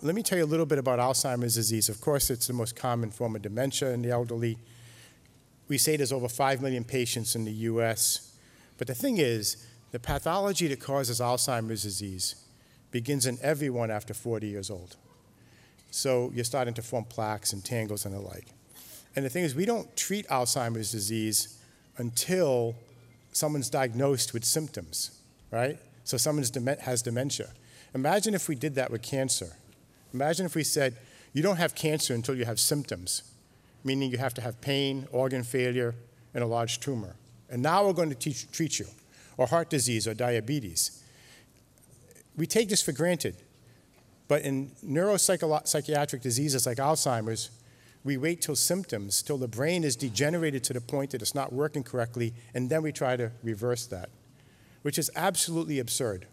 Let me tell you a little bit about Alzheimer's disease. Of course, it's the most common form of dementia in the elderly. We say there's over 5 million patients in the US. But the thing is, the pathology that causes Alzheimer's disease begins in everyone after 40 years old. So you're starting to form plaques and tangles and the like. And the thing is, we don't treat Alzheimer's disease until someone's diagnosed with symptoms, right? So someone has dementia. Imagine if we did that with cancer. Imagine if we said, you don't have cancer until you have symptoms, meaning you have to have pain, organ failure, and a large tumor. And now we're going to teach, treat you, or heart disease or diabetes. We take this for granted. But in neuropsychiatric diseases like Alzheimer's, we wait till symptoms, till the brain is degenerated to the point that it's not working correctly, and then we try to reverse that, which is absolutely absurd.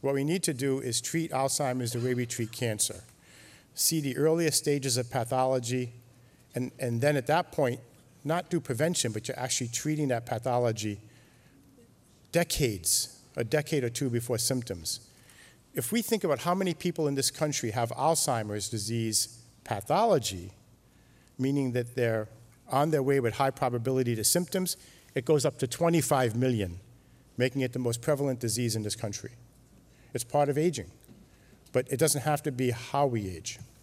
What we need to do is treat Alzheimer's the way we treat cancer. See the earliest stages of pathology, and, and then at that point, not do prevention, but you're actually treating that pathology decades, a decade or two before symptoms. If we think about how many people in this country have Alzheimer's disease pathology, meaning that they're on their way with high probability to symptoms, it goes up to 25 million, making it the most prevalent disease in this country. It's part of aging. But it doesn't have to be how we age.